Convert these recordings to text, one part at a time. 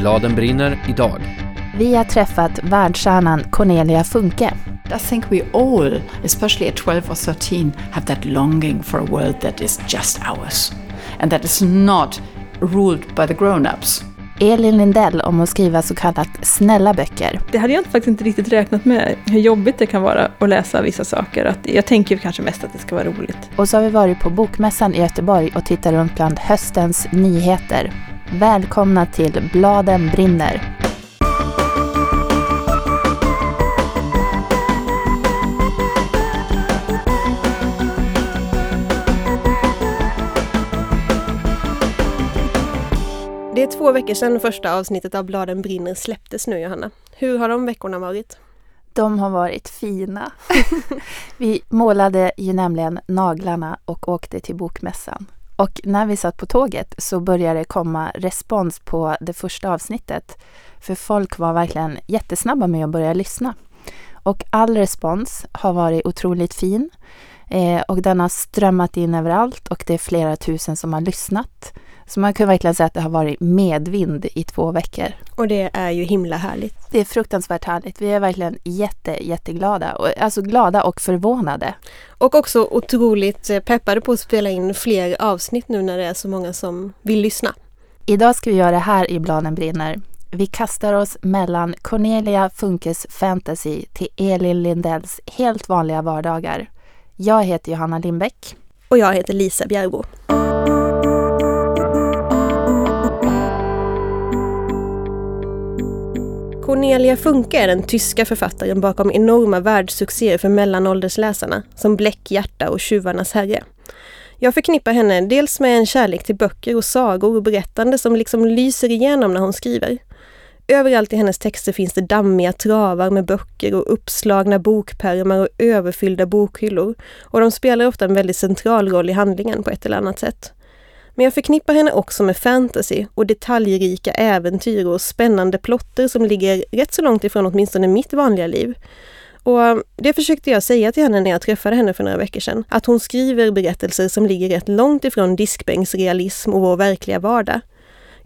Bladen brinner idag. Vi har träffat världsstjärnan Cornelia Funke. I think we all, especially at 12 or 13, have that longing for a world that is just ours and that is not ruled by the grown-ups. Elin Lindell om att skriva så kallat snälla böcker. Det hade jag faktiskt inte riktigt räknat med, hur jobbigt det kan vara att läsa vissa saker. Att jag tänker kanske mest att det ska vara roligt. Och så har vi varit på Bokmässan i Göteborg och tittat runt bland höstens nyheter. Välkomna till Bladen brinner. Det är två veckor sedan första avsnittet av Bladen brinner släpptes nu Johanna. Hur har de veckorna varit? De har varit fina. vi målade ju nämligen naglarna och åkte till bokmässan. Och när vi satt på tåget så började det komma respons på det första avsnittet. För folk var verkligen jättesnabba med att börja lyssna. Och all respons har varit otroligt fin. Eh, och den har strömmat in överallt och det är flera tusen som har lyssnat. Så man kan verkligen säga att det har varit medvind i två veckor. Och det är ju himla härligt. Det är fruktansvärt härligt. Vi är verkligen jätte, jätteglada. Alltså glada och förvånade. Och också otroligt peppade på att spela in fler avsnitt nu när det är så många som vill lyssna. Idag ska vi göra det här i Bladen brinner. Vi kastar oss mellan Cornelia Funkes fantasy till Elin Lindells helt vanliga vardagar. Jag heter Johanna Lindbäck. Och jag heter Lisa Bjärbo. Cornelia Funke är den tyska författaren bakom enorma världssuccéer för mellanåldersläsarna som Bläckhjärta och Tjuvarnas herre. Jag förknippar henne dels med en kärlek till böcker och sagor och berättande som liksom lyser igenom när hon skriver. Överallt i hennes texter finns det dammiga travar med böcker och uppslagna bokpärmar och överfyllda bokhyllor. Och de spelar ofta en väldigt central roll i handlingen på ett eller annat sätt. Men jag förknippar henne också med fantasy och detaljrika äventyr och spännande plotter som ligger rätt så långt ifrån åtminstone mitt vanliga liv. Och eh, det försökte jag säga till henne när jag träffade henne för några veckor sedan. Att hon skriver berättelser som ligger rätt långt ifrån diskbänksrealism och vår verkliga vardag.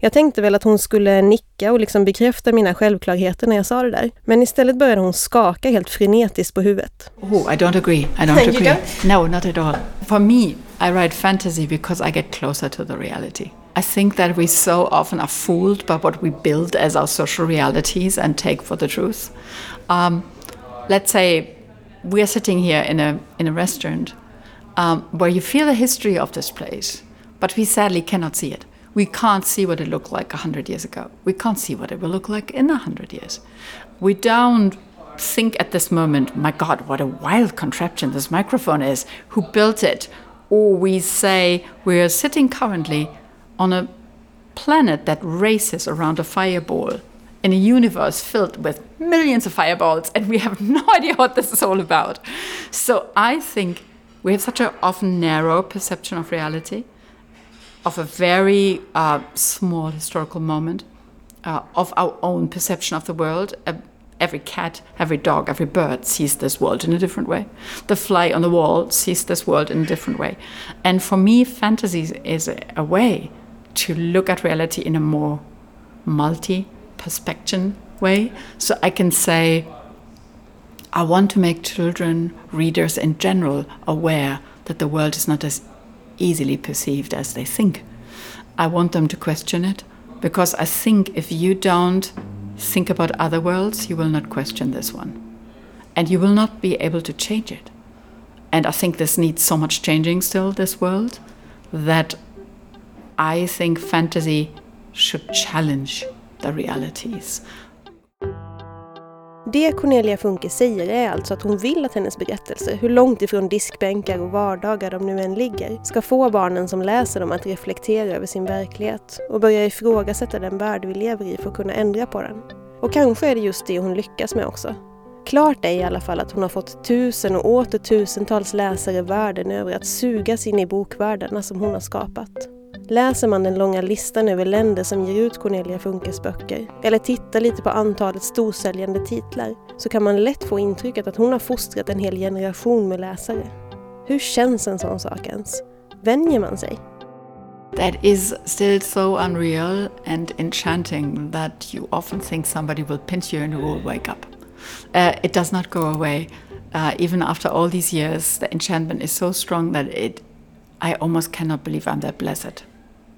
Jag tänkte väl att hon skulle nicka och liksom bekräfta mina självklarheter när jag sa det där. Men istället började hon skaka helt frenetiskt på huvudet. Oh, I don't agree. I don't agree. Don't? No, not at all. For me, I write fantasy because I get closer to the reality. I think that we so often are fooled by what we build as our social realities and take for the truth. Um, let's say we are sitting here in a in a restaurant um, where you feel the history of this place, but we sadly cannot see it we can't see what it looked like 100 years ago. We can't see what it will look like in 100 years. We don't think at this moment, my God, what a wild contraption this microphone is. Who built it? Or we say we're sitting currently on a planet that races around a fireball in a universe filled with millions of fireballs, and we have no idea what this is all about. So I think we have such an often narrow perception of reality of a very uh, small historical moment uh, of our own perception of the world. Uh, every cat, every dog, every bird sees this world in a different way. The fly on the wall sees this world in a different way. And for me, fantasy is a, a way to look at reality in a more multi perspective way. So I can say, I want to make children, readers in general, aware that the world is not as easily perceived as they think. I want them to question it because I think if you don't think about other worlds, you will not question this one. And you will not be able to change it. And I think this needs so much changing still, this world, that I think fantasy should challenge the realities. Det Cornelia Funke säger är alltså att hon vill att hennes berättelser, hur långt ifrån diskbänkar och vardagar de nu än ligger, ska få barnen som läser dem att reflektera över sin verklighet och börja ifrågasätta den värld vi lever i för att kunna ändra på den. Och kanske är det just det hon lyckas med också. Klart är i alla fall att hon har fått tusen och åter tusentals läsare världen över att sugas in i bokvärldarna som hon har skapat. Läser man den långa listan över länder som ger ut Cornelia Funkes böcker, eller tittar lite på antalet storsäljande titlar, så kan man lätt få intrycket att hon har fostrat en hel generation med läsare. Hur känns en sån sak ens? Vänjer man sig? that is still so unreal and enchanting that you often think somebody will pinch you and you will wake up. Uh, it does not go away. Uh, even after all these years, the enchantment is so strong that it, I almost cannot believe I'm that blessed.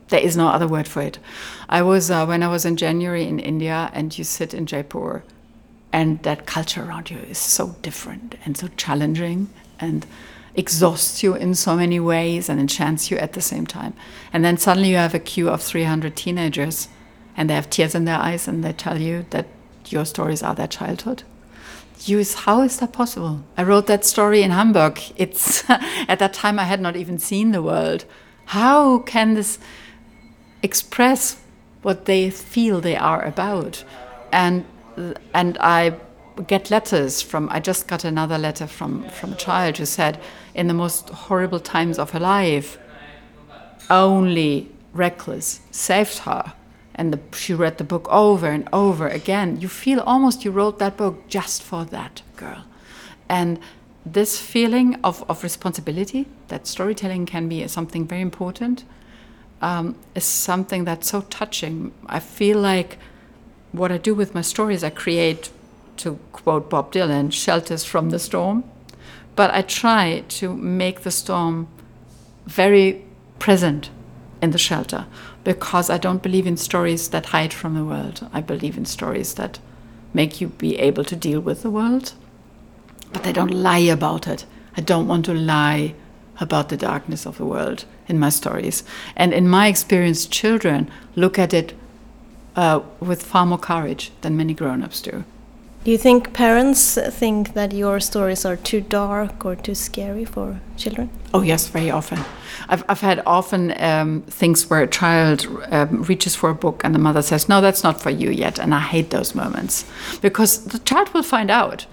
There is no other word for it. I was uh, when I was in January in India, and you sit in Jaipur, and that culture around you is so different and so challenging and exhausts you in so many ways and enchants you at the same time. And then suddenly you have a queue of 300 teenagers and they have tears in their eyes and they tell you that your stories are their childhood. You, how is that possible? I wrote that story in Hamburg. It's at that time I had not even seen the world. How can this express what they feel they are about? And and I get letters from I just got another letter from from a child who said in the most horrible times of her life only reckless saved her. And the, she read the book over and over again. You feel almost you wrote that book just for that girl. And this feeling of, of responsibility that storytelling can be something very important um, is something that's so touching i feel like what i do with my stories i create to quote Bob Dylan, shelters from the storm. But I try to make the storm very present in the shelter because I don't believe in stories that hide from the world. I believe in stories that make you be able to deal with the world, but they don't lie about it. I don't want to lie about the darkness of the world in my stories. And in my experience, children look at it uh, with far more courage than many grown ups do. Do you think parents think that your stories are too dark or too scary for children? Oh, yes, very often. I've, I've had often um, things where a child um, reaches for a book and the mother says, No, that's not for you yet. And I hate those moments because the child will find out.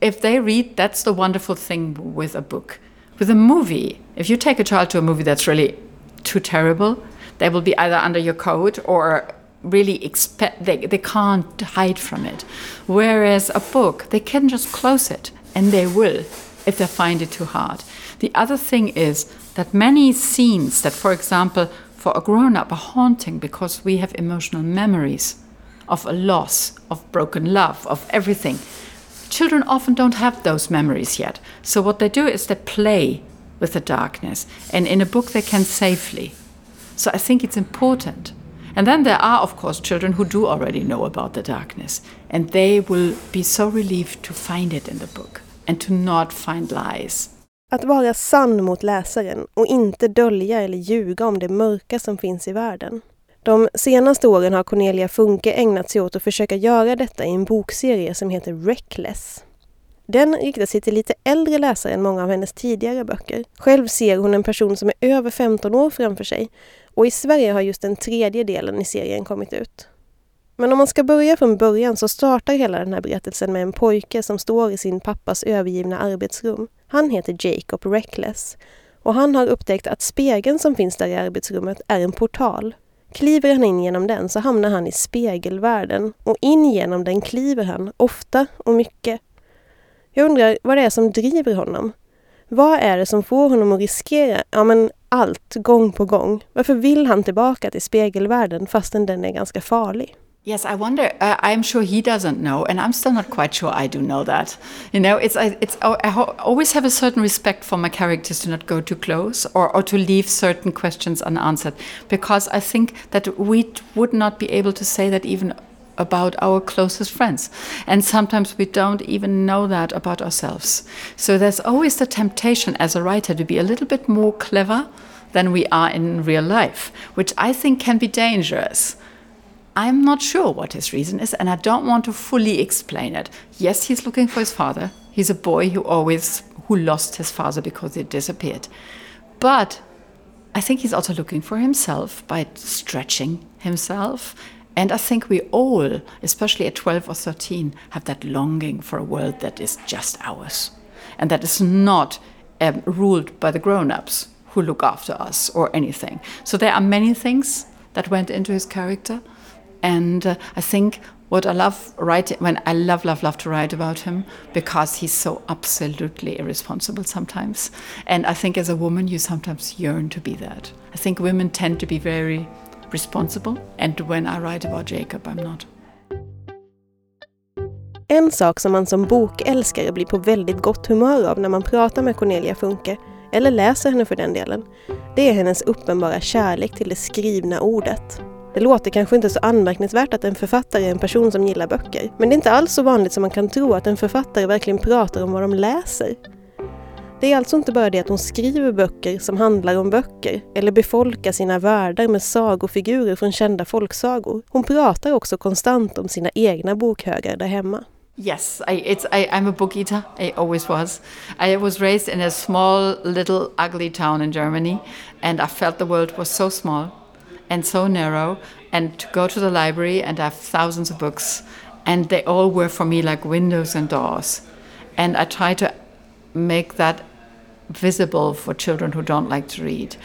If they read, that's the wonderful thing with a book. With a movie, if you take a child to a movie that's really too terrible, they will be either under your coat or really expect they, they can't hide from it. Whereas a book they can just close it and they will if they find it too hard. The other thing is that many scenes that for example for a grown-up are haunting because we have emotional memories of a loss of broken love of everything children often don't have those memories yet. So what they do is they play with the darkness and in a book they can safely so i think it's important and then there are, of course, children who do already know about the darkness, and they will be so relieved to find it in the book and to not find lies. Att vara sann mot läsaren och inte dölja eller ljuga om det mörka som finns i världen. De senaste åren har Cornelia Funke ägnat sig åt att försöka göra detta i en bokserie som heter Reckless. Den riktar sig till lite äldre läsare än många av hennes tidigare böcker. Själv ser hon en person som är över 15 år framför sig och i Sverige har just den tredje delen i serien kommit ut. Men om man ska börja från början så startar hela den här berättelsen med en pojke som står i sin pappas övergivna arbetsrum. Han heter Jacob Reckless och han har upptäckt att spegeln som finns där i arbetsrummet är en portal. Kliver han in genom den så hamnar han i spegelvärlden och in genom den kliver han, ofta och mycket. Jag undrar vad det är som driver honom. Vad är det som får honom att riskera ja, men allt gång på gång? Varför vill han tillbaka till spegelvärlden fastän den är ganska farlig? Yes, I wonder. Uh, I'm sure he doesn't know, and I'm still not quite sure I do know that. You know, it's I, it's. Oh, I always have a certain respect for my characters to not go too close or, or to leave certain questions unanswered, because I think that we would not be able to say that even about our closest friends. And sometimes we don't even know that about ourselves. So there's always the temptation as a writer to be a little bit more clever than we are in real life, which I think can be dangerous. I'm not sure what his reason is, and I don't want to fully explain it. Yes, he's looking for his father. He's a boy who always who lost his father because he disappeared. But I think he's also looking for himself by stretching himself and I think we all, especially at 12 or 13, have that longing for a world that is just ours and that is not um, ruled by the grown ups who look after us or anything. So there are many things that went into his character. And uh, I think what I love writing when I love love love to write about him because he's so absolutely irresponsible sometimes and I think as a woman you sometimes yearn to be that I think women tend to be very responsible and when I write about Jacob I'm not En sak som man som bokälskare blir på väldigt gott humör av när man pratar med Cornelia Funke, eller läser henne för den delen, det är hennes uppenbara kärlek till det skrivna ordet. Det låter kanske inte så anmärkningsvärt att en författare är en person som gillar böcker, men det är inte alls så vanligt som man kan tro att en författare verkligen pratar om vad de läser. Det är alltså inte bara det att hon skriver böcker som handlar om böcker eller befolkar sina världar med sagofigurer från kända folksagor. Hon pratar också konstant om sina egna bokhögar där hemma. Yes, I, it's, I, I'm a book eater. I always was. I was raised in a small, little, ugly town in Germany, and I felt the world was so small and so narrow. And to go to the library and have thousands of books, and they all were for me like windows and doors. And I try to make that visible for children who don't like to read.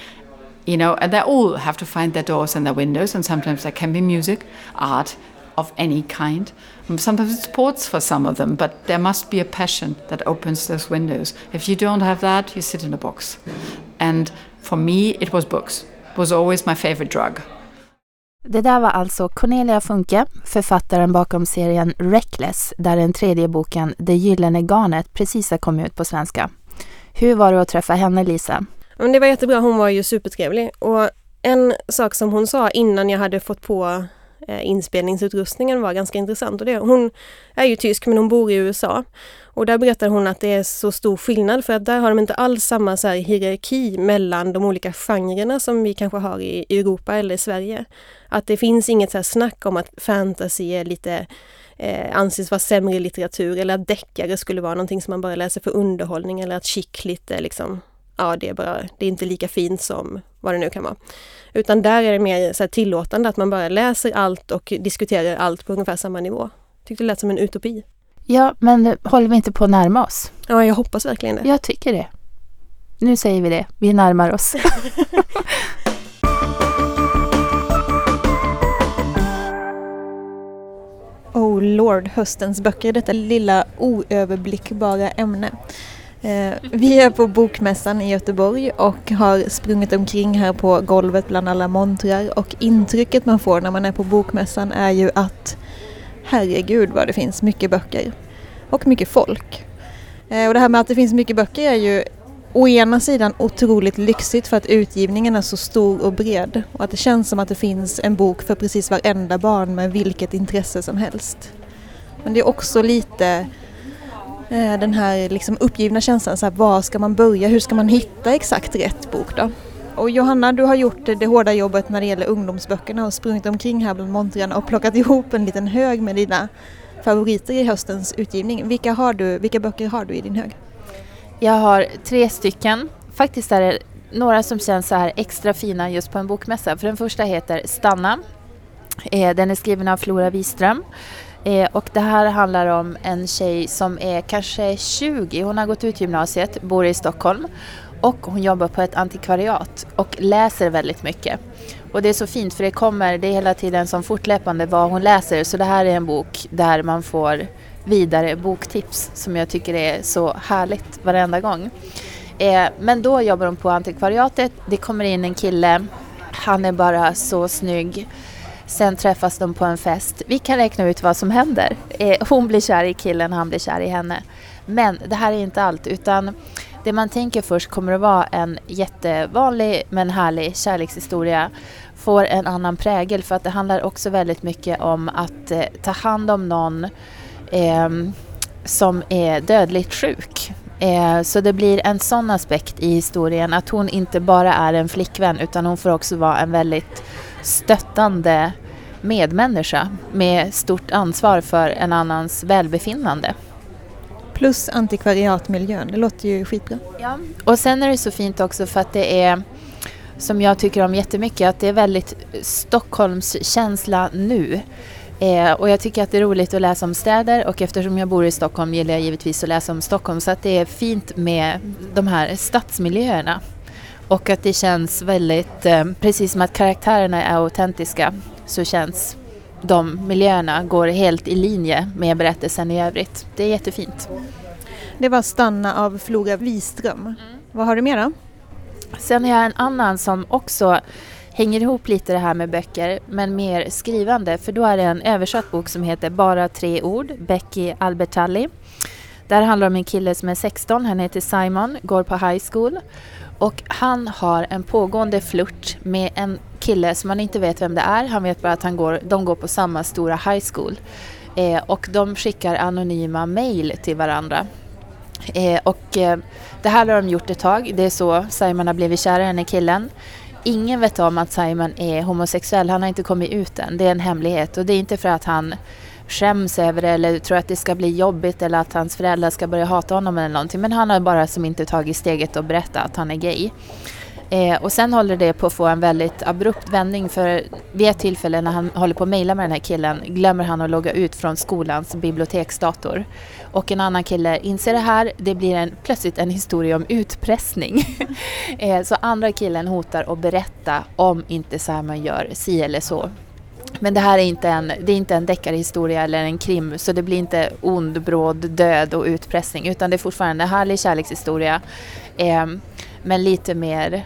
You know, and they all have to find their doors and their windows, and sometimes there can be music, art, of any kind. Um, sometimes it's sports for some of them, but there must be a passion that opens those windows. If you don't have that, you sit in a box. And for me, it was books. It was always my favorite drug. Det där var alltså Cornelia Funke, författaren bakom serien Reckless, där den tredje boken Det gyllene garnet precis har kommit ut på svenska. Hur var det att träffa henne, Lisa? det var jättebra, hon var ju supertrevlig. Och en sak som hon sa innan jag hade fått på Eh, inspelningsutrustningen var ganska intressant. Och det, hon är ju tysk men hon bor i USA. Och där berättar hon att det är så stor skillnad för att där har de inte alls samma så hierarki mellan de olika genrerna som vi kanske har i Europa eller i Sverige. Att det finns inget så snack om att fantasy är lite eh, anses vara sämre litteratur eller att deckare skulle vara någonting som man bara läser för underhållning eller att chick lite liksom, ja det är bara, det är inte lika fint som vad det nu kan vara. Utan där är det mer så tillåtande att man bara läser allt och diskuterar allt på ungefär samma nivå. Tyckte det lät som en utopi. Ja, men håller vi inte på att närma oss? Ja, jag hoppas verkligen det. Jag tycker det. Nu säger vi det. Vi närmar oss. oh Lord, höstens böcker, detta lilla oöverblickbara ämne. Eh, vi är på Bokmässan i Göteborg och har sprungit omkring här på golvet bland alla montrar och intrycket man får när man är på Bokmässan är ju att herregud vad det finns mycket böcker och mycket folk. Eh, och det här med att det finns mycket böcker är ju å ena sidan otroligt lyxigt för att utgivningen är så stor och bred och att det känns som att det finns en bok för precis varenda barn med vilket intresse som helst. Men det är också lite Eh, den här liksom uppgivna känslan, så här, var ska man börja, hur ska man hitta exakt rätt bok då? Och Johanna, du har gjort det hårda jobbet när det gäller ungdomsböckerna och sprungit omkring här bland montrarna och plockat ihop en liten hög med dina favoriter i höstens utgivning. Vilka, har du, vilka böcker har du i din hög? Jag har tre stycken. Faktiskt är det några som känns så här extra fina just på en bokmässa. För den första heter Stanna. Eh, den är skriven av Flora Wiström Eh, och det här handlar om en tjej som är kanske 20, hon har gått ut gymnasiet, bor i Stockholm. Och hon jobbar på ett antikvariat och läser väldigt mycket. Och det är så fint för det kommer, det är hela tiden som fortlöpande vad hon läser. Så det här är en bok där man får vidare boktips som jag tycker är så härligt varenda gång. Eh, men då jobbar hon på antikvariatet, det kommer in en kille, han är bara så snygg. Sen träffas de på en fest. Vi kan räkna ut vad som händer. Eh, hon blir kär i killen, han blir kär i henne. Men det här är inte allt utan det man tänker först kommer att vara en jättevanlig men härlig kärlekshistoria får en annan prägel för att det handlar också väldigt mycket om att eh, ta hand om någon eh, som är dödligt sjuk. Eh, så det blir en sån aspekt i historien att hon inte bara är en flickvän utan hon får också vara en väldigt stöttande medmänniska med stort ansvar för en annans välbefinnande. Plus antikvariatmiljön, det låter ju skitbra. Ja, och sen är det så fint också för att det är som jag tycker om jättemycket, att det är väldigt Stockholmskänsla nu. Eh, och jag tycker att det är roligt att läsa om städer och eftersom jag bor i Stockholm gillar jag givetvis att läsa om Stockholm så att det är fint med de här stadsmiljöerna. Och att det känns väldigt, eh, precis som att karaktärerna är autentiska, så känns de miljöerna går helt i linje med berättelsen i övrigt. Det är jättefint. Det var Stanna av Flora Wiström. Mm. Vad har du mer då? Sen har jag en annan som också hänger ihop lite det här med böcker, men mer skrivande. För då är det en översatt bok som heter Bara tre ord, Becky Albertalli. Där handlar det om en kille som är 16, han heter Simon, går på high school. Och han har en pågående flört med en kille som man inte vet vem det är. Han vet bara att han går, de går på samma stora high school. Eh, och de skickar anonyma mail till varandra. Eh, och eh, det här har de gjort ett tag. Det är så Simon har blivit kär i den här killen. Ingen vet om att Simon är homosexuell. Han har inte kommit ut än. Det är en hemlighet. Och det är inte för att han skäms över det eller tror att det ska bli jobbigt eller att hans föräldrar ska börja hata honom eller någonting. Men han har bara som inte tagit steget och berättat att han är gay. Eh, och sen håller det på att få en väldigt abrupt vändning för vid ett tillfälle när han håller på att mejla med den här killen glömmer han att logga ut från skolans biblioteksdator. Och en annan kille inser det här, det blir en, plötsligt en historia om utpressning. eh, så andra killen hotar att berätta om inte Simon gör si eller så. Men det här är inte en, det är inte en deckarhistoria eller en krim så det blir inte ond, bråd, död och utpressning utan det är fortfarande en härlig kärlekshistoria. Eh, men lite mer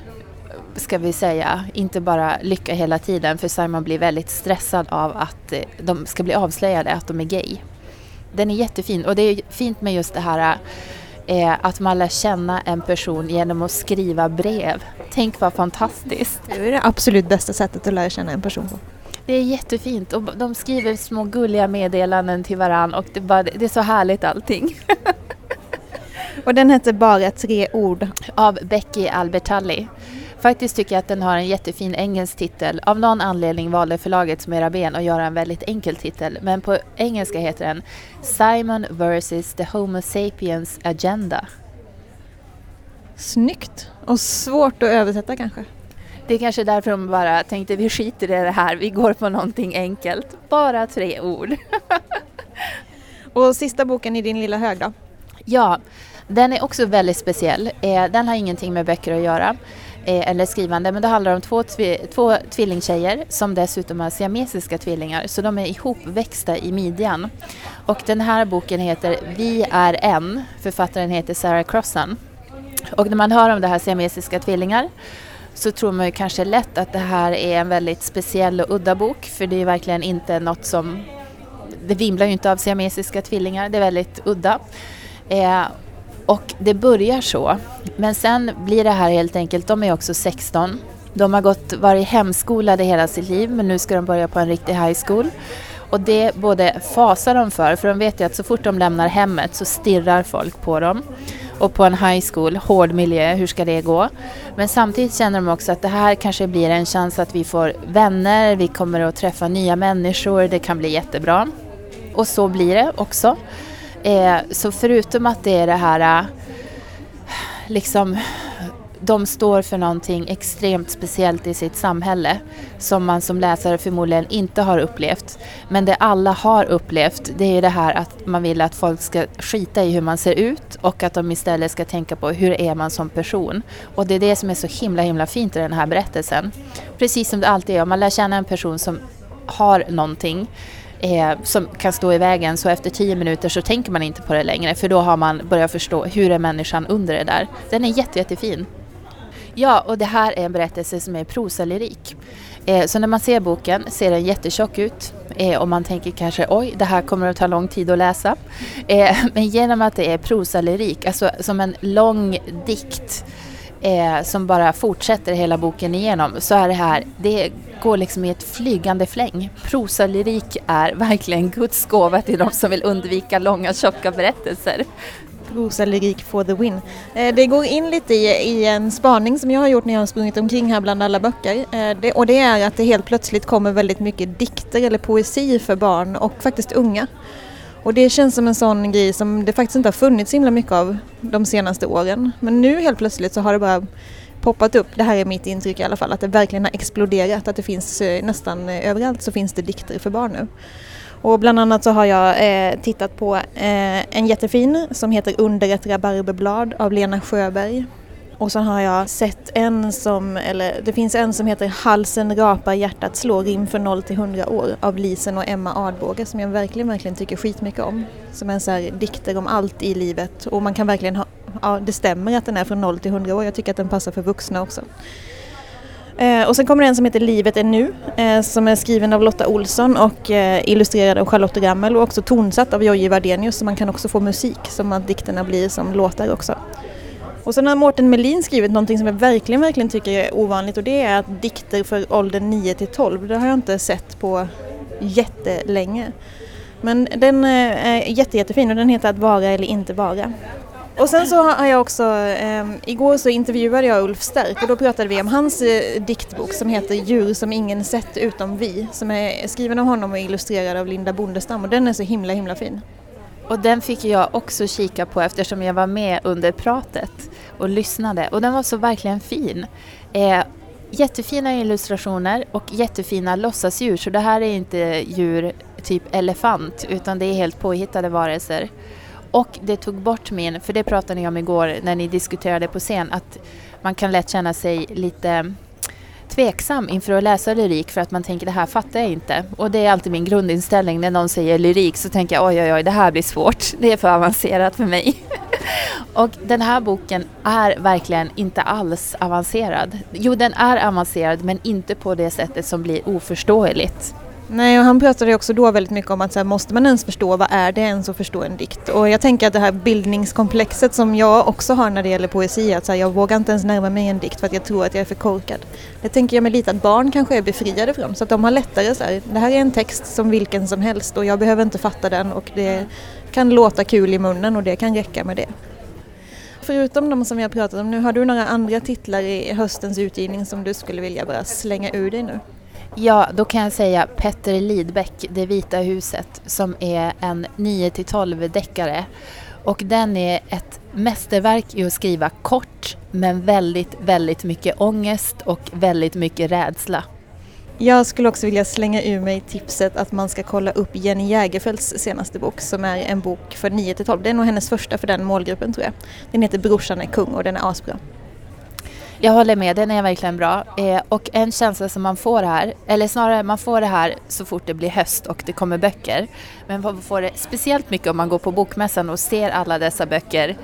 ska vi säga, inte bara lycka hela tiden för Simon blir väldigt stressad av att eh, de ska bli avslöjade att de är gay. Den är jättefin och det är fint med just det här eh, att man lär känna en person genom att skriva brev. Tänk vad fantastiskt! Det är det absolut bästa sättet att lära känna en person på. Det är jättefint och de skriver små gulliga meddelanden till varann och det, bara, det är så härligt allting. och den heter Bara tre ord? Av Becky Albertalli. Faktiskt tycker jag att den har en jättefin engelsk titel. Av någon anledning valde förlaget Smera Ben att göra en väldigt enkel titel. Men på engelska heter den Simon vs. the Homo sapiens Agenda. Snyggt! Och svårt att översätta kanske? Det är kanske därför de bara tänkte vi skiter i det här, vi går på någonting enkelt. Bara tre ord. Och sista boken i din lilla hög då? Ja, den är också väldigt speciell. Eh, den har ingenting med böcker att göra Eh, eller skrivande, men det handlar om två, tvi, två tvillingtjejer som dessutom har siamesiska tvillingar, så de är ihopväxta i midjan. Och den här boken heter Vi är en, författaren heter Sarah Crossan. Och när man hör om det här siamesiska tvillingar så tror man ju kanske lätt att det här är en väldigt speciell och udda bok, för det är verkligen inte något som... Det vimlar ju inte av siamesiska tvillingar, det är väldigt udda. Eh, och det börjar så. Men sen blir det här helt enkelt, de är också 16. De har gått, varit hemskolade hela sitt liv men nu ska de börja på en riktig high school. Och det både fasar de för, för de vet ju att så fort de lämnar hemmet så stirrar folk på dem. Och på en high school, hård miljö, hur ska det gå? Men samtidigt känner de också att det här kanske blir en chans att vi får vänner, vi kommer att träffa nya människor, det kan bli jättebra. Och så blir det också. Eh, så förutom att det är det här eh, liksom de står för någonting extremt speciellt i sitt samhälle som man som läsare förmodligen inte har upplevt. Men det alla har upplevt det är det här att man vill att folk ska skita i hur man ser ut och att de istället ska tänka på hur är man som person. Och det är det som är så himla himla fint i den här berättelsen. Precis som det alltid är, om man lär känna en person som har någonting eh, som kan stå i vägen så efter tio minuter så tänker man inte på det längre för då har man börjat förstå hur är människan under det där. Den är jätte, jättefin. Ja, och det här är en berättelse som är prosalyrik. Eh, så när man ser boken ser den jättetjock ut eh, och man tänker kanske oj, det här kommer att ta lång tid att läsa. Eh, men genom att det är prosalyrik, alltså som en lång dikt eh, som bara fortsätter hela boken igenom så är det här, det går liksom i ett flygande fläng. Prosalyrik är verkligen Guds gåva till de som vill undvika långa tjocka berättelser. Prosalyrik for the win. Eh, det går in lite i, i, en spaning som jag har gjort när jag har sprungit omkring här bland alla böcker. Eh, det, och det är att det helt plötsligt kommer väldigt mycket dikter eller poesi för barn och faktiskt unga. Och det känns som en sån grej som det faktiskt inte har funnits så himla mycket av de senaste åren. Men nu helt plötsligt så har det bara poppat upp, det här är mitt intryck i alla fall, att det verkligen har exploderat, att det finns eh, nästan eh, överallt så finns det dikter för barn nu. Och bland annat så har jag eh, tittat på eh, en jättefin som heter Under ett rabarberblad av Lena Sjöberg. Och sen har jag sett en som, eller det finns en som heter Halsen rapar hjärtat slår, rim för 0 till 100 år av Lisen och Emma Adbåge som jag verkligen, verkligen tycker skitmycket om. Som är så här dikter om allt i livet och man kan verkligen ha, ja det stämmer att den är från 0 till 100 år, jag tycker att den passar för vuxna också. Eh, och sen kommer det en som heter Livet är nu eh, som är skriven av Lotta Olsson och eh, illustrerad av Charlotte Gammel och också tonsatt av Jojje Wardenius så man kan också få musik som att dikterna blir som låtar också. Och sen har Mårten Melin skrivit någonting som jag verkligen, verkligen tycker är ovanligt och det är att dikter för åldern 9 till 12, det har jag inte sett på jättelänge. Men den eh, är jätte, jättefin och den heter Att vara eller inte vara. Och sen så har jag också, eh, igår så intervjuade jag Ulf Stärk och då pratade vi om hans eh, diktbok som heter Djur som ingen sett utom vi, som är skriven av honom och illustrerad av Linda Bondestam och den är så himla himla fin. Och den fick jag också kika på eftersom jag var med under pratet och lyssnade och den var så verkligen fin. Eh, jättefina illustrationer och jättefina låtsasdjur så det här är inte djur typ elefant utan det är helt påhittade varelser. Och det tog bort min, för det pratade ni om igår när ni diskuterade på scen, att man kan lätt känna sig lite tveksam inför att läsa lyrik för att man tänker det här fattar jag inte. Och det är alltid min grundinställning när någon säger lyrik så tänker jag oj oj oj det här blir svårt, det är för avancerat för mig. och den här boken är verkligen inte alls avancerad. Jo den är avancerad men inte på det sättet som blir oförståeligt. Nej, och han pratade också då väldigt mycket om att så här, måste man ens förstå, vad är det ens att förstå en dikt? Och jag tänker att det här bildningskomplexet som jag också har när det gäller poesi, att så här, jag vågar inte ens närma mig en dikt för att jag tror att jag är för korkad. Det tänker jag mig lite att barn kanske är befriade från, så att de har lättare så här, det här är en text som vilken som helst och jag behöver inte fatta den och det kan låta kul i munnen och det kan räcka med det. Förutom de som vi har pratat om nu, har du några andra titlar i höstens utgivning som du skulle vilja bara slänga ur dig nu? Ja, då kan jag säga Petter Lidbeck, Det vita huset, som är en 9-12 deckare. Och den är ett mästerverk i att skriva kort men väldigt, väldigt mycket ångest och väldigt mycket rädsla. Jag skulle också vilja slänga ur mig tipset att man ska kolla upp Jenny Jägerfeldts senaste bok som är en bok för 9-12. Det är nog hennes första för den målgruppen tror jag. Den heter Brorsan är kung och den är asbra. Jag håller med, den är verkligen bra. Eh, och en känsla som man får här, eller snarare man får det här så fort det blir höst och det kommer böcker. Men man får det speciellt mycket om man går på bokmässan och ser alla dessa böcker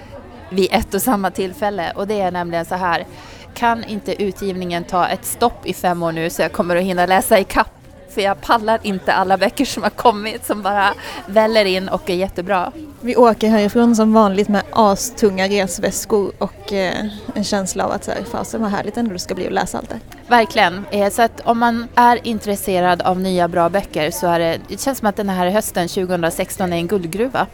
vid ett och samma tillfälle. Och det är nämligen så här, kan inte utgivningen ta ett stopp i fem år nu så jag kommer att hinna läsa i kapp för jag pallar inte alla böcker som har kommit som bara väller in och är jättebra. Vi åker härifrån som vanligt med astunga resväskor och eh, en känsla av att så här, fasen vad härligt ändå det ska bli att läsa allt det Verkligen. Eh, så att om man är intresserad av nya bra böcker så är det, det känns som att den här hösten 2016 är en guldgruva.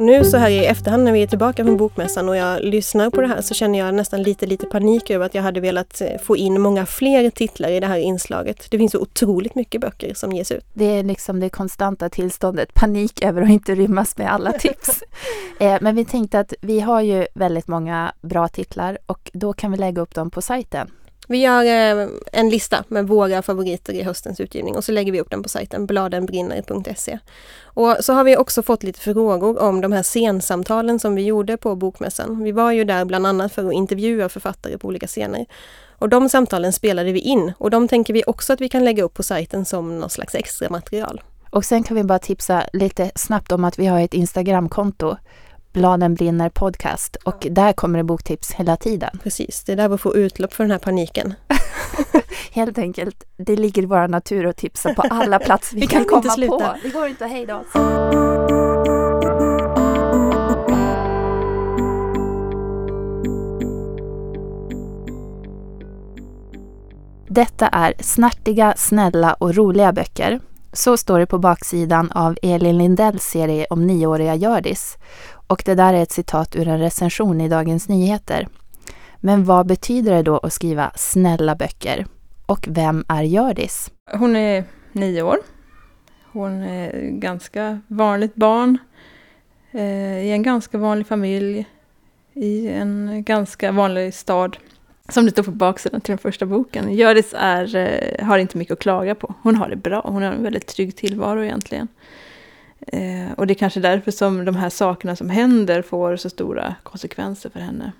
Nu så här i efterhand när vi är tillbaka från bokmässan och jag lyssnar på det här så känner jag nästan lite, lite panik över att jag hade velat eh, få in många fler titlar i det här inslaget. Det finns så otroligt mycket böcker som ges ut. Det är liksom det konstanta tillståndet, panik över att inte rymmas med alla tips. eh, men vi tänkte att vi har ju väldigt många bra titlar och då kan vi lägga upp dem på sajten. Vi gör eh, en lista med våra favoriter i höstens utgivning och så lägger vi upp den på sajten bladenbrinner.se. Och så har vi också fått lite frågor om de här scensamtalen som vi gjorde på Bokmässan. Vi var ju där bland annat för att intervjua författare på olika scener. Och de samtalen spelade vi in och de tänker vi också att vi kan lägga upp på sajten som något slags extra material. Och sen kan vi bara tipsa lite snabbt om att vi har ett Instagramkonto Bladen brinner podcast och där kommer det boktips hela tiden. Precis, det är där vi får utlopp för den här paniken. Helt enkelt, det ligger i vår natur att tipsa på alla platser vi, vi kan, kan komma sluta. på. Det går inte att hejda oss. Detta är snärtiga, snälla och roliga böcker. Så står det på baksidan av Elin Lindells serie om nioåriga Gördis. Och det där är ett citat ur en recension i Dagens Nyheter. Men vad betyder det då att skriva snälla böcker? Och vem är Gördis? Hon är nio år. Hon är ganska vanligt barn eh, i en ganska vanlig familj i en ganska vanlig stad. Som det står på baksidan till den första boken. Hjördis är, eh, har inte mycket att klaga på. Hon har det bra. Hon har en väldigt trygg tillvaro egentligen. Eh, och det är kanske därför som de här sakerna som händer får så stora konsekvenser för henne.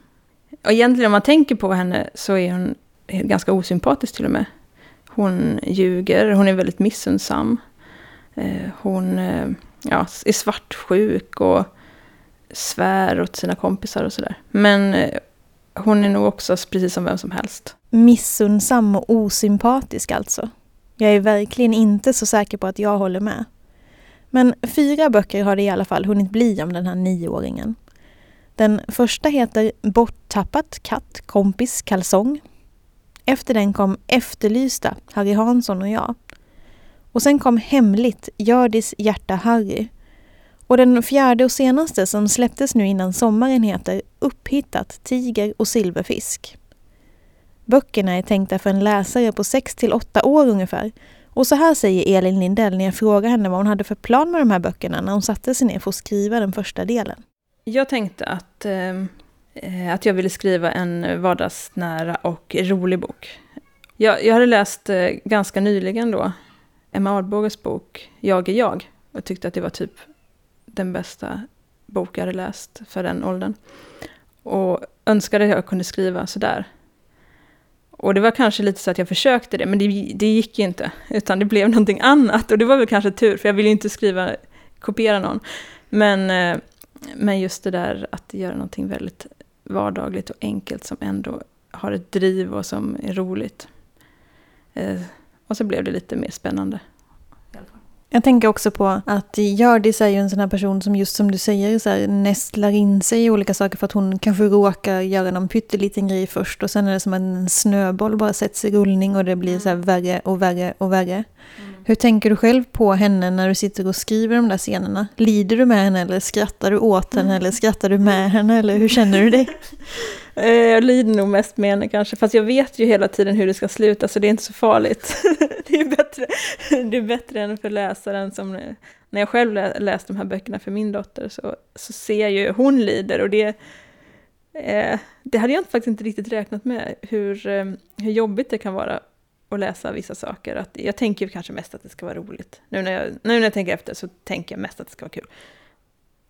Och egentligen om man tänker på henne så är hon ganska osympatisk till och med. Hon ljuger, hon är väldigt missundsam. Eh, hon eh, ja, är svartsjuk och svär åt sina kompisar och sådär. Men eh, hon är nog också precis som vem som helst. Missundsam och osympatisk alltså. Jag är verkligen inte så säker på att jag håller med. Men fyra böcker har det i alla fall hunnit bli om den här nioåringen. Den första heter Borttappat katt, kompis, kalsong. Efter den kom Efterlysta, Harry Hansson och jag. Och sen kom Hemligt, Gördis hjärta Harry. Och den fjärde och senaste som släpptes nu innan sommaren heter Upphittat, Tiger och Silverfisk. Böckerna är tänkta för en läsare på 6 till 8 år ungefär. Och så här säger Elin Lindell när jag frågar henne vad hon hade för plan med de här böckerna när hon satte sig ner för att skriva den första delen. Jag tänkte att, eh, att jag ville skriva en vardagsnära och rolig bok. Jag, jag hade läst eh, ganska nyligen då Emma Ardbåges bok Jag är jag och tyckte att det var typ den bästa bok jag hade läst för den åldern. Och önskade att jag kunde skriva sådär. Och det var kanske lite så att jag försökte det, men det, det gick inte. Utan det blev någonting annat. Och det var väl kanske tur, för jag ville inte skriva, kopiera någon. Men, eh, men just det där att göra någonting väldigt vardagligt och enkelt som ändå har ett driv och som är roligt. Eh, och så blev det lite mer spännande. Jag tänker också på att Hjördis är ju en sån här person som just som du säger så här, nästlar in sig i olika saker för att hon kanske råkar göra någon pytteliten grej först och sen är det som en snöboll bara sätts i rullning och det blir så här värre och värre och värre. Mm. Hur tänker du själv på henne när du sitter och skriver de där scenerna? Lider du med henne eller skrattar du åt henne eller skrattar du med henne eller hur känner du dig? Eh, jag lider nog mest med henne kanske, fast jag vet ju hela tiden hur det ska sluta så det är inte så farligt. det, är bättre, det är bättre än för läsaren som när jag själv läst de här böckerna för min dotter så, så ser jag ju hon lider och det, eh, det hade jag faktiskt inte riktigt räknat med hur, eh, hur jobbigt det kan vara att läsa vissa saker. Att jag tänker kanske mest att det ska vara roligt. Nu när, jag, nu när jag tänker efter så tänker jag mest att det ska vara kul.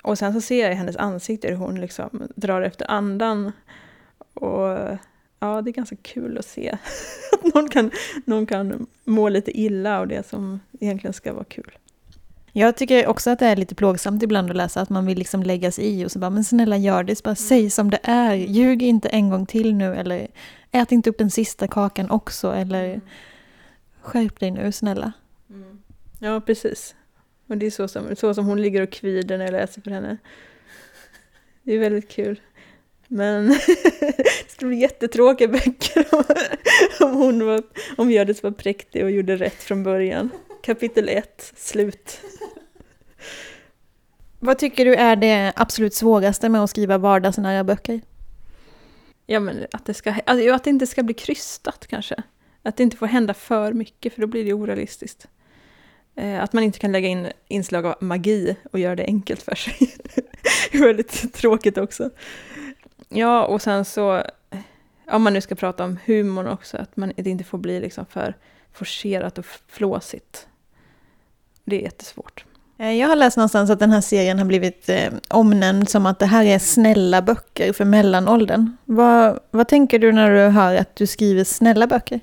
Och sen så ser jag i hennes ansikte hur hon liksom drar efter andan och ja, det är ganska kul att se att någon kan, någon kan må lite illa av det som egentligen ska vara kul. Jag tycker också att det är lite plågsamt ibland att läsa, att man vill liksom lägga sig i och så bara, men snälla gör det, bara säg som det är, ljug inte en gång till nu, eller ät inte upp den sista kakan också, eller mm. skärp dig nu, snälla. Mm. Ja, precis. Och det är så som, så som hon ligger och kvider när jag läser för henne. Det är väldigt kul. Men det skulle bli jättetråkiga böcker om, hon var, om Hjördis var präktig och gjorde rätt från början. Kapitel 1, slut. Vad tycker du är det absolut svåraste med att skriva vardagsnära böcker? Ja, men att det, ska, alltså, att det inte ska bli krystat kanske. Att det inte får hända för mycket, för då blir det orealistiskt. Eh, att man inte kan lägga in inslag av magi och göra det enkelt för sig. det är väldigt tråkigt också. Ja, och sen så, eh, om man nu ska prata om humorn också, att man, det inte får bli liksom för forcerat och flåsigt. Det är jättesvårt. Eh, jag har läst någonstans att den här serien har blivit eh, omnämnd som att det här är snälla böcker för mellanåldern. Vad, vad tänker du när du hör att du skriver snälla böcker?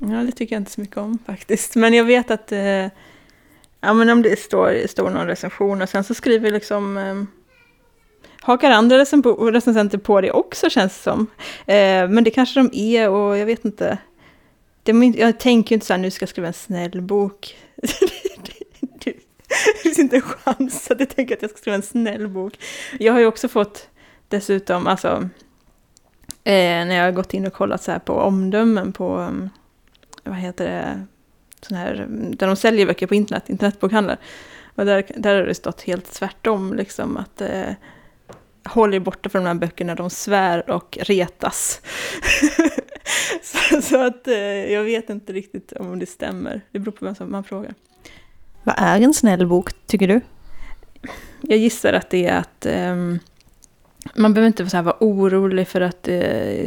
Ja, det tycker jag inte så mycket om faktiskt. Men jag vet att eh, ja, men om det står, står någon recension och sen så skriver liksom eh, hakar andra recensenter på det också känns det som. Eh, men det kanske de är och jag vet inte. Det, jag tänker ju inte så här, nu ska jag skriva en snäll bok. det finns inte en chans att jag tänker att jag ska skriva en snäll bok. Jag har ju också fått dessutom, alltså, eh, när jag har gått in och kollat så här på omdömen på, mm, vad heter det, sån här, där de säljer böcker på internet, internetbokhandlar. Och där, där har det stått helt tvärtom, liksom att eh, håll er borta från de här böckerna, de svär och retas. så, så, att eh, jag vet inte riktigt om det stämmer. Det beror på vem som man frågar. Vad är en snäll bok, tycker du? Jag gissar att det är att um, man behöver inte så vara orolig för att, uh,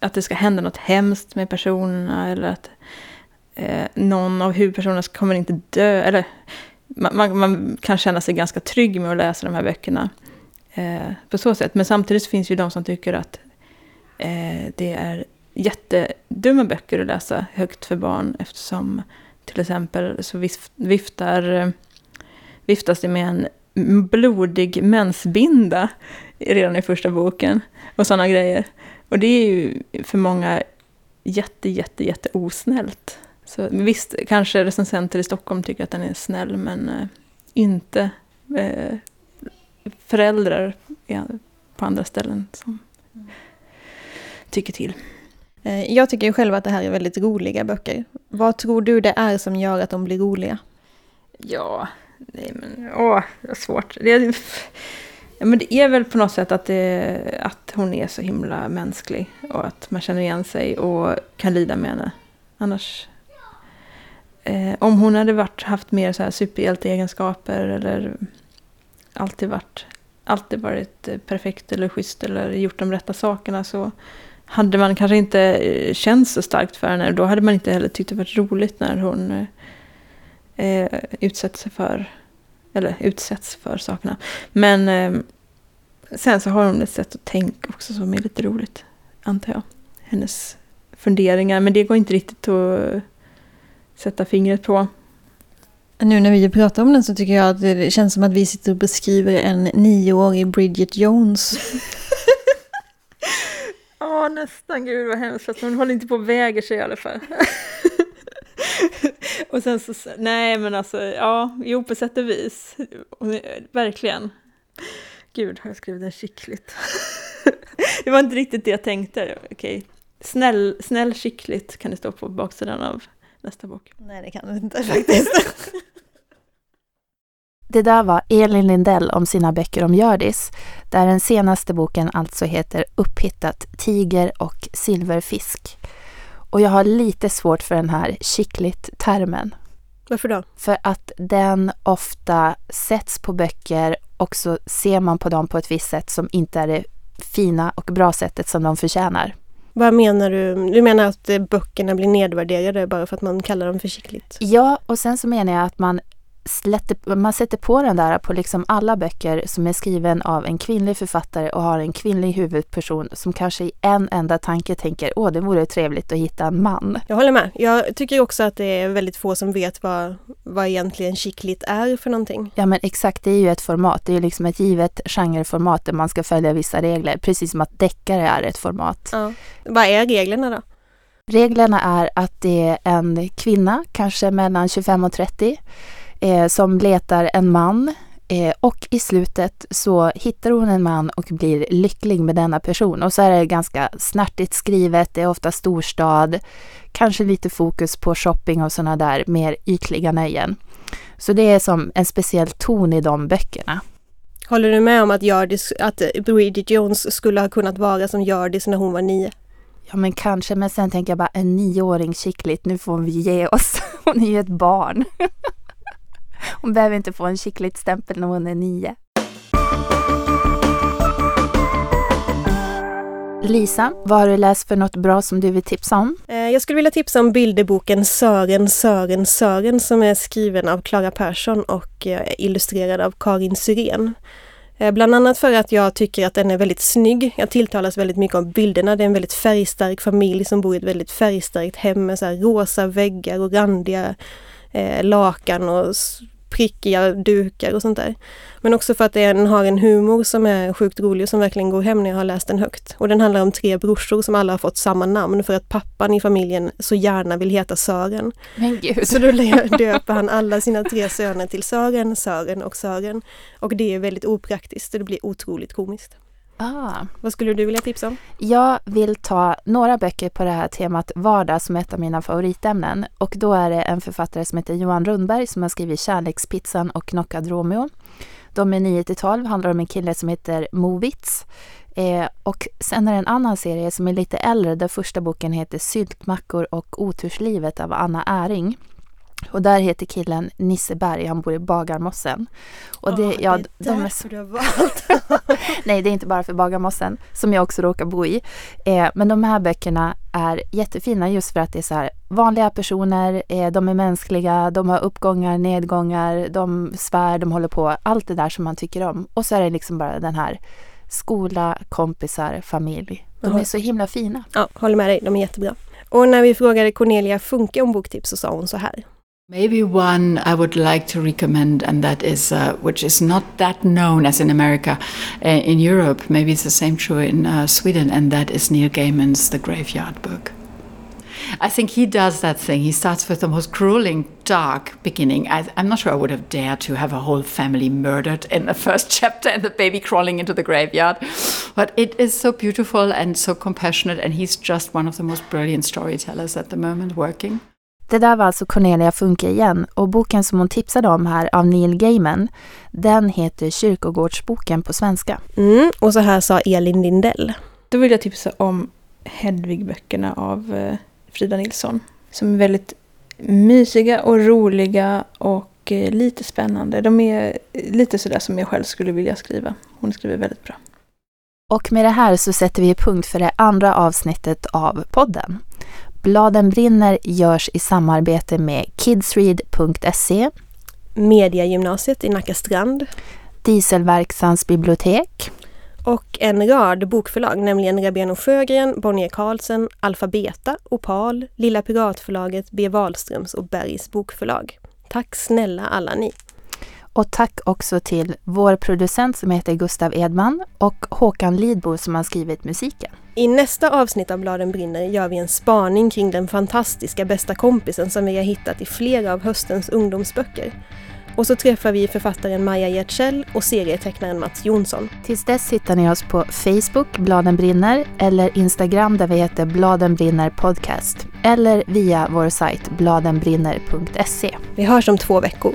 att det ska hända något hemskt med personerna eller att uh, någon av huvudpersonerna kommer inte dö. Eller man, man, man, kan känna sig ganska trygg med att läsa de här böckerna. uh, på så sätt. Men samtidigt finns ju de som tycker att det är jättedumma böcker att läsa högt för barn eftersom till exempel så viftar, viftas det med en blodig mensbinda redan i första boken och sådana grejer. Och det är ju för många jätte, jätte, jätte osnällt. Så visst, kanske recensenter i Stockholm tycker att den är snäll, men eh, inte eh, föräldrar på andra ställen som tycker till. Eh, jag tycker ju själv att det här är väldigt roliga böcker. Vad tror du det är som gör att de blir roliga? Ja, nej men åh, det är svårt. Det är, ja, men det är väl på något sätt att, det, att hon är så himla mänsklig och att man känner igen sig och kan lida med henne. Annars Eh, om hon hade varit, haft mer så här superhjälteegenskaper eller alltid varit, alltid varit eh, perfekt eller schysst eller gjort de rätta sakerna så hade man kanske inte eh, känt så starkt för henne. Då hade man inte heller tyckt det varit roligt när hon eh, utsätts för, eller utsätts för sakerna. Men eh, sen så har hon ett sätt att tänka också som är lite roligt, antar jag. Hennes funderingar, men det går inte riktigt att sätta fingret på. Nu när vi pratar om den så tycker jag att det känns som att vi sitter och beskriver en nioårig Bridget Jones. Nästan. Gud vad hemskt. Fast hon håller inte på och väger sig i alla fall. och sen så, nej men alltså, ja, jo på sätt och vis. Verkligen. Gud, har jag skrivit den skickligt? det var inte riktigt det jag tänkte. Okej. Snäll, snäll skickligt kan det stå på baksidan av nästa bok. Nej, det kan det inte faktiskt. Det där var Elin Lindell om sina böcker om Hjördis, där den senaste boken alltså heter Upphittat tiger och silverfisk. Och jag har lite svårt för den här skickligt-termen. Varför då? För att den ofta sätts på böcker och så ser man på dem på ett visst sätt som inte är det fina och bra sättet som de förtjänar. Vad menar du? Du menar att böckerna blir nedvärderade bara för att man kallar dem försiktigt? Ja, och sen så menar jag att man slätter, man sätter på den där på liksom alla böcker som är skriven av en kvinnlig författare och har en kvinnlig huvudperson som kanske i en enda tanke tänker åh det vore trevligt att hitta en man. Jag håller med. Jag tycker också att det är väldigt få som vet vad, vad egentligen chickligt är för någonting. Ja men exakt, det är ju ett format. Det är ju liksom ett givet genreformat där man ska följa vissa regler. Precis som att deckare är ett format. Ja. Vad är reglerna då? Reglerna är att det är en kvinna, kanske mellan 25 och 30 eh, som letar en man eh, och i slutet så hittar hon en man och blir lycklig med denna person. Och så är det ganska snärtigt skrivet, det är ofta storstad, kanske lite fokus på shopping och sådana där mer ytliga nöjen. Så det är som en speciell ton i de böckerna. Håller du med om att, Gördis, att Bridget Jones skulle ha kunnat vara som Gördis när hon var nio? Ja men kanske, men sen tänker jag bara en nioåring skickligt, nu får vi ge oss. Hon är ju ett barn. Hon behöver inte få en skickligt stämpel när hon är nio. Lisa, vad har du läst för något bra som du vill tipsa om? Eh, jag skulle vilja tipsa om bilderboken Sören, Sören, Sören som är skriven av Klara Persson och eh, illustrerad av Karin Syrén. Eh, bland annat för att jag tycker att den är väldigt snygg. Jag tilltalas väldigt mycket av bilderna. Det är en väldigt färgstark familj som bor i ett väldigt färgstarkt hem med så rosa väggar och randiga eh, lakan och prickiga dukar och sånt där. Men också för att den har en humor som är sjukt rolig och som verkligen går hem när jag har läst den högt. Och den handlar om tre brorsor som alla har fått samma namn för att pappan i familjen så gärna vill heta Sören. Men Gud. Så då döper han alla sina tre söner till Sören, Sören och Sören. Och det är väldigt opraktiskt och det blir otroligt komiskt. Ah. Vad skulle du vilja tipsa om? Jag vill ta några böcker på det här temat vardag som ett av mina favoritämnen. Och då är det en författare som heter Johan Rundberg som har skrivit Kärlekspizzan och Knockad Romeo. De är 9 12, handlar om en kille som heter Movits. Eh, och sen är det en annan serie som är lite äldre där första boken heter Syltmackor och oturslivet av Anna Äring. Och där heter killen Nisseberg, han bor i Bagarmossen. Och det, oh, ja, det är de därför du har valt. Nej, det är inte bara för Bagarmossen, som jag också råkar bo i. Eh, men de här böckerna är jättefina just för att det är så här vanliga personer, eh, de är mänskliga, de har uppgångar, nedgångar, de svär, de håller på, allt det där som man tycker om. Och så är det liksom bara den här skola, kompisar, familj. De är så himla fina. Ja, håller med dig, de är jättebra. Och när vi frågade Cornelia Funke om boktips så sa hon så här. Maybe one I would like to recommend, and that is, uh, which is not that known as in America. Uh, in Europe, maybe it's the same true in uh, Sweden, and that is Neil Gaiman's The Graveyard Book. I think he does that thing. He starts with the most grueling, dark beginning. I, am not sure I would have dared to have a whole family murdered in the first chapter and the baby crawling into the graveyard. But it is so beautiful and so compassionate, and he's just one of the most brilliant storytellers at the moment working. Det där var alltså Cornelia Funke igen och boken som hon tipsade om här av Neil Gaiman, den heter Kyrkogårdsboken på svenska. Mm, och så här sa Elin Lindell. Då vill jag tipsa om Hedvig-böckerna av eh, Frida Nilsson. Som är väldigt mysiga och roliga och eh, lite spännande. De är lite sådär som jag själv skulle vilja skriva. Hon skriver väldigt bra. Och med det här så sätter vi punkt för det andra avsnittet av podden. Bladen brinner görs i samarbete med kidsread.se, Mediagymnasiet i Nacka Strand, Dieselverksans bibliotek och en rad bokförlag, nämligen Rabén Sjögren, Bonnier Carlsen, Alfabeta, Opal, Lilla Piratförlaget, B. Wahlströms och Bergs bokförlag. Tack snälla alla ni! Och tack också till vår producent som heter Gustav Edman och Håkan Lidbo som har skrivit musiken. I nästa avsnitt av Bladen brinner gör vi en spaning kring den fantastiska bästa kompisen som vi har hittat i flera av höstens ungdomsböcker. Och så träffar vi författaren Maja Giertzell och serietecknaren Mats Jonsson. Tills dess hittar ni oss på Facebook, Bladen brinner, eller Instagram där vi heter Bladen brinner podcast. Eller via vår sajt bladenbrinner.se. Vi hörs om två veckor.